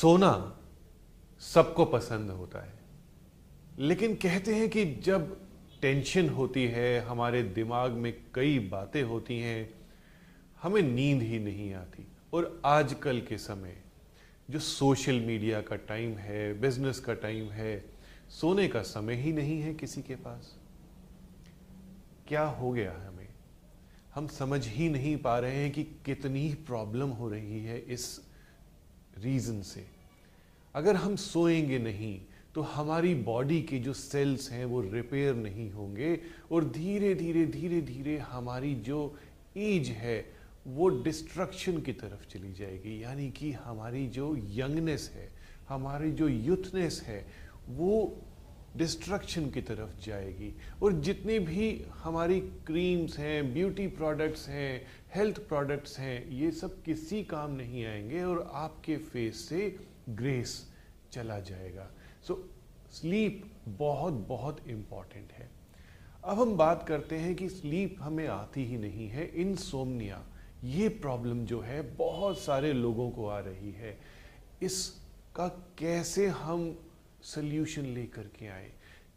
सोना सबको पसंद होता है। लेकिन कहते हैं कि जब टेंशन होती है, हमारे दिमाग में कई बातें होती हैं, हमें नींद ही नहीं आती। और आजकल के समय, जो सोशल मीडिया का टाइम है, बिज़नेस का टाइम है, सोने का समय ही नहीं है किसी के पास। क्या हो गया हमें? हम समझ ही नहीं पा रहे हैं कि कितनी प्रॉब्लम हो रही है इस रीज़न से। अगर हम सोएँगे नहीं तो हमारी बॉडी के जो सेल्स हैं वो रिपेयर नहीं होंगे और धीरे धीरे धीरे धीरे हमारी जो एज है वो डिस्ट्रक्शन की तरफ़ चली जाएगी। यानी कि हमारी जो यंगनेस है, हमारी जो यूथनेस है, वो डिस्ट्रक्शन की तरफ़ जाएगी। और जितने भी हमारी क्रीम्स हैं ब्यूटी प्रोडक्ट्स हैं हेल्थ प्रोडक्ट्स हैं ये सब किसी काम नहीं आएँगे और आपके फेस से ग्रेस चला जाएगा। सो so, स्लीप बहुत बहुत इंपॉर्टेंट है। अब हम बात करते हैं कि स्लीप हमें आती ही नहीं है इनसोमनिया ये प्रॉब्लम जो है बहुत सारे लोगों को आ रही है। इसका कैसे हम सोल्यूशन लेकर के आए।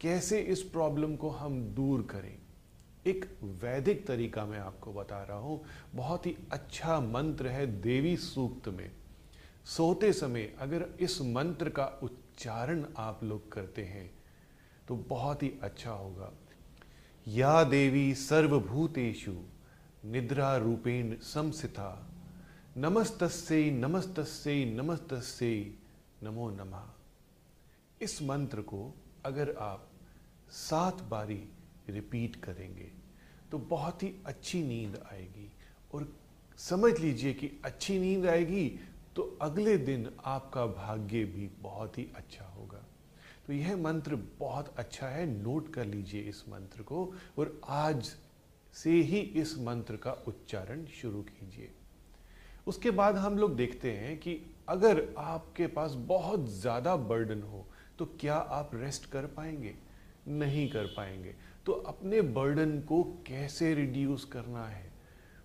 कैसे इस प्रॉब्लम को हम दूर करें? एक वैदिक तरीका मैं आपको बता रहा हूँ। बहुत ही अच्छा मंत्र है देवी सूक्त में। सोते समय अगर इस मंत्र का उच्चारण आप लोग करते हैं तो बहुत ही अच्छा होगा। या देवी सर्वभूतेषु निद्रा रूपेण समसिता नमस्तस्ये नमस्तस्ये नमस्तस्ये, नमो नमः। इस मंत्र को अगर आप सात बारी रिपीट करेंगे तो बहुत ही अच्छी नींद आएगी। और समझ लीजिए कि अच्छी नींद आएगी तो अगले दिन आपका भाग्य भी बहुत ही अच्छा होगा। तो यह मंत्र बहुत अच्छा है, नोट कर लीजिए इस मंत्र को और आज से ही इस मंत्र का उच्चारण शुरू कीजिए। उसके बाद हम लोग देखते हैं कि अगर आपके पास बहुत ज़्यादा बर्डन हो तो क्या आप रेस्ट कर पाएँगे? नहीं कर पाएँगे। तो अपने बर्डन को कैसे रिड्यूस करना है?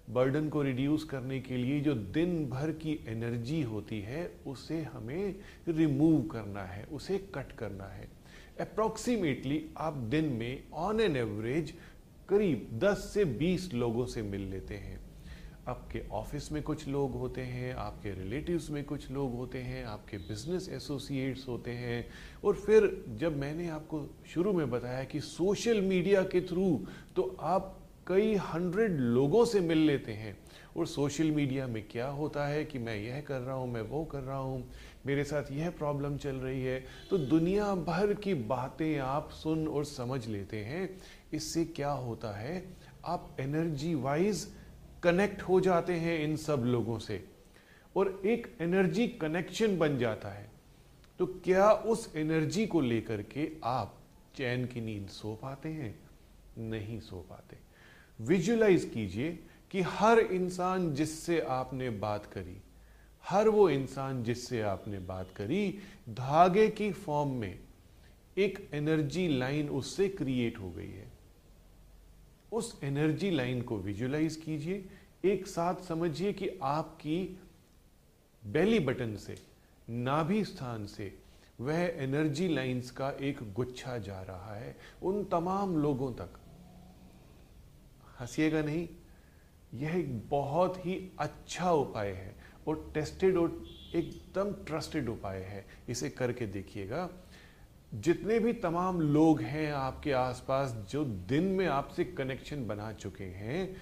बर्डन को रिड्यूस करने के लिए जो दिन भर की एनर्जी होती है, उसे हमें रिमूव करना है, उसे कट करना है। अप्रॉक्सीमेटली आप दिन में ऑन एन एवरेज करीब 10 से 20 लोगों से मिल लेते हैं। आपके ऑफ़िस में कुछ लोग होते हैं, आपके रिलेटिव्स में कुछ लोग होते हैं, आपके बिज़नेस एसोसिएट्स होते हैं। और फिर जब मैंने आपको शुरू में बताया कि सोशल मीडिया के थ्रू तो आप कई हंड्रेड लोगों से मिल लेते हैं। और सोशल मीडिया में क्या होता है कि मैं यह कर रहा हूँ, मैं वो कर रहा हूँ, मेरे साथ यह प्रॉब्लम चल रही है तो दुनिया भर की बातें आप सुन और समझ लेते हैं। इससे क्या होता है, आप एनर्जी वाइज कनेक्ट हो जाते हैं इन सब लोगों से और एक एनर्जी कनेक्शन बन जाता है। तो क्या उस एनर्जी को लेकर के आप चैन की नींद सो पाते हैं? नहीं सो पाते। विजुलाइज कीजिए कि हर इंसान जिससे आपने बात करी, हर वो इंसान जिससे आपने बात करी, धागे की फॉर्म में एक एनर्जी लाइन उससे क्रिएट हो गई है। उस एनर्जी लाइन को विजुलाइज कीजिए। एक साथ समझिए कि आपकी बेली बटन से, नाभि स्थान से, वह एनर्जी लाइंस का एक गुच्छा जा रहा है उन तमाम लोगों तक। हंसीएगा नहीं। यह एक बहुत ही अच्छा उपाय है और टेस्टेड और एकदम ट्रस्टेड उपाय है। इसे करके देखिएगा। जितने भी तमाम लोग हैं आपके आसपास जो दिन में आपसे कनेक्शन बना चुके हैं,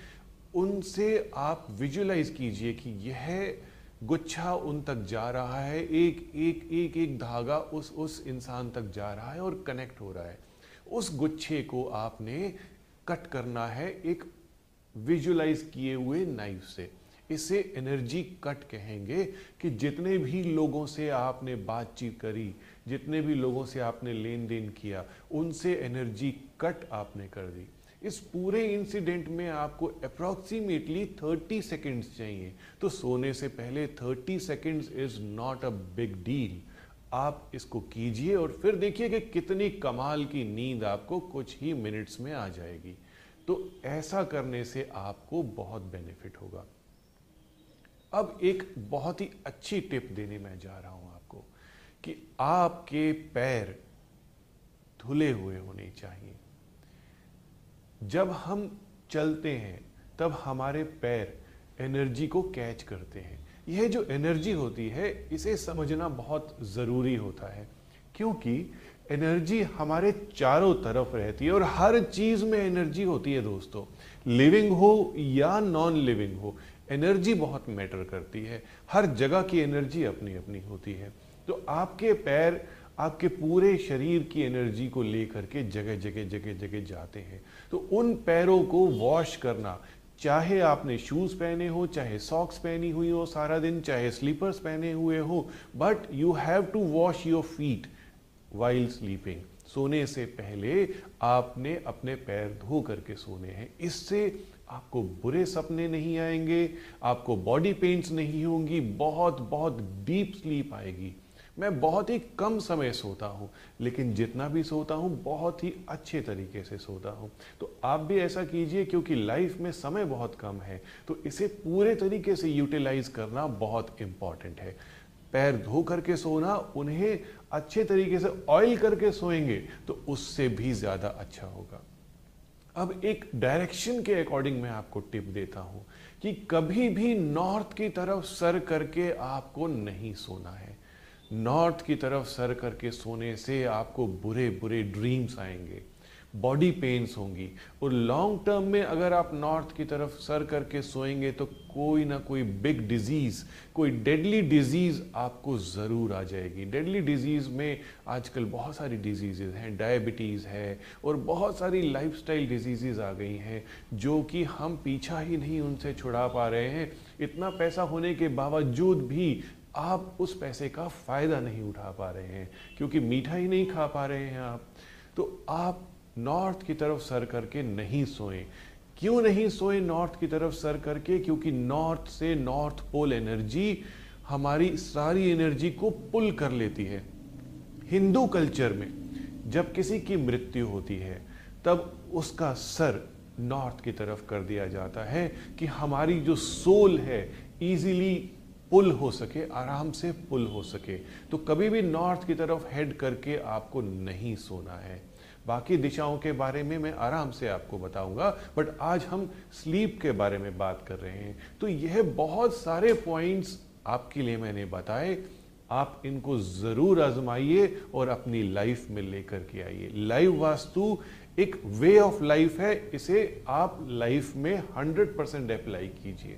उनसे आप विजुलाइज कीजिए कि यह गुच्छा उन तक जा रहा है, एक एक एक एक धागा उस उस इंसान तक जा रहा है और कनेक्ट हो रहा है। उस गुच्छे को आपने कट करना है एक विजुलाइज किए हुए नाइफ से। इसे एनर्जी कट कहेंगे कि जितने भी लोगों से आपने बातचीत करी जितने भी लोगों से आपने लेन देन किया, उनसे एनर्जी कट आपने कर दी। इस पूरे इंसिडेंट में आपको अप्रोक्सीमेटली 30 सेकेंड्स चाहिए। तो सोने से पहले 30 seconds is not a big deal आप इसको कीजिए और फिर देखिए कि कितनी कमाल की नींद आपको कुछ ही मिनट्स में आ जाएगी। तो ऐसा करने से आपको बहुत बेनिफिट होगा। अब एक बहुत ही अच्छी टिप देने मैं जा रहा हूँ कि आपके पैर धुले हुए होने चाहिए। जब हम चलते हैं, तब हमारे पैर एनर्जी को कैच करते हैं। यह जो एनर्जी होती है, इसे समझना बहुत ज़रूरी होता है, क्योंकि एनर्जी हमारे चारों तरफ़ रहती है और हर चीज़ में एनर्जी होती है दोस्तों। लिविंग हो या नॉन लिविंग हो, एनर्जी बहुत मैटर करती है। हर जगह की एनर्जी अपनी अपनी होती है। तो आपके पैर, आपके पूरे शरीर की एनर्जी को लेकर के जगह जगह जगह जगह जाते हैं। तो उन पैरों को वॉश करना, चाहे आपने शूज़ पहने हो, चाहे सॉक्स पहनी हुई हो सारा दिन, चाहे स्लीपर्स पहने हुए हो but you have to wash your feet while sleeping सोने से पहले आपने अपने पैर धो करके सोने हैं। इससे आपको बुरे सपने नहीं आएँगे, आपको बॉडी पेन्स नहीं होंगी, बहुत बहुत डीप स्लीप आएगी। मैं बहुत ही कम समय सोता हूँ, लेकिन जितना भी सोता हूँ, बहुत ही अच्छे तरीके से सोता हूँ। तो आप भी ऐसा कीजिए क्योंकि लाइफ में समय बहुत कम है तो इसे पूरे तरीके से यूटिलाइज करना बहुत इंपॉर्टेंट है। पैर धो करके सोना, उन्हें अच्छे तरीके से ऑयल करके सोएँगे तो उससे भी ज़्यादा अच्छा होगा। अब एक डायरेक्शन के अकॉर्डिंग मैं आपको टिप देता हूँ कि कभी भी नॉर्थ की तरफ़ सर करके आपको नहीं सोना है। नॉर्थ की तरफ़ सर करके सोने से आपको बुरे बुरे ड्रीम्स आएँगे बॉडी पेन्स होंगी। और लॉन्ग टर्म में अगर आप नॉर्थ की तरफ़ सर करके सोएँगे तो कोई ना कोई बिग डिज़ीज़ कोई डेडली डिज़ीज़ आपको ज़रूर आ जाएगी। डेडली डिज़ीज़ में आजकल बहुत सारी डिजीजेज हैं डायबिटीज़ है और बहुत सारी लाइफस्टाइल डिजीजेज आ गई हैं जो कि हम पीछा ही नहीं उनसे छुड़ा पा रहे हैं। इतना पैसा होने के बावजूद भी आप उस पैसे का फ़ायदा नहीं उठा पा रहे हैं, क्योंकि मीठा ही नहीं खा पा रहे हैं आप। तो आप नॉर्थ की तरफ़ सर करके नहीं सोएँ। क्यों नहीं सोए नॉर्थ की तरफ़ सर करके? क्योंकि नॉर्थ से नॉर्थ पोल एनर्जी हमारी सारी एनर्जी को पुल कर लेती है। हिंदू कल्चर में जब किसी की मृत्यु होती है, तब उसका सर नॉर्थ की तरफ़ कर दिया जाता है कि हमारी जो सोल है इजीली पुल हो सके, आराम से पुल हो सके। तो कभी भी नॉर्थ की तरफ़ हेड करके आपको नहीं सोना है। बाकी दिशाओं के बारे में मैं आराम से आपको बताऊँगा, बट आज हम स्लीप के बारे में बात कर रहे हैं। तो यह बहुत सारे पॉइंट्स आपके लिए मैंने बताए। आप इनको ज़रूर आजमाइए और अपनी लाइफ में लेकर के आइए। लाइव वास्तु एक वे ऑफ़ लाइफ है। इसे आप लाइफ में 100 परसेंट अप्लाई कीजिए।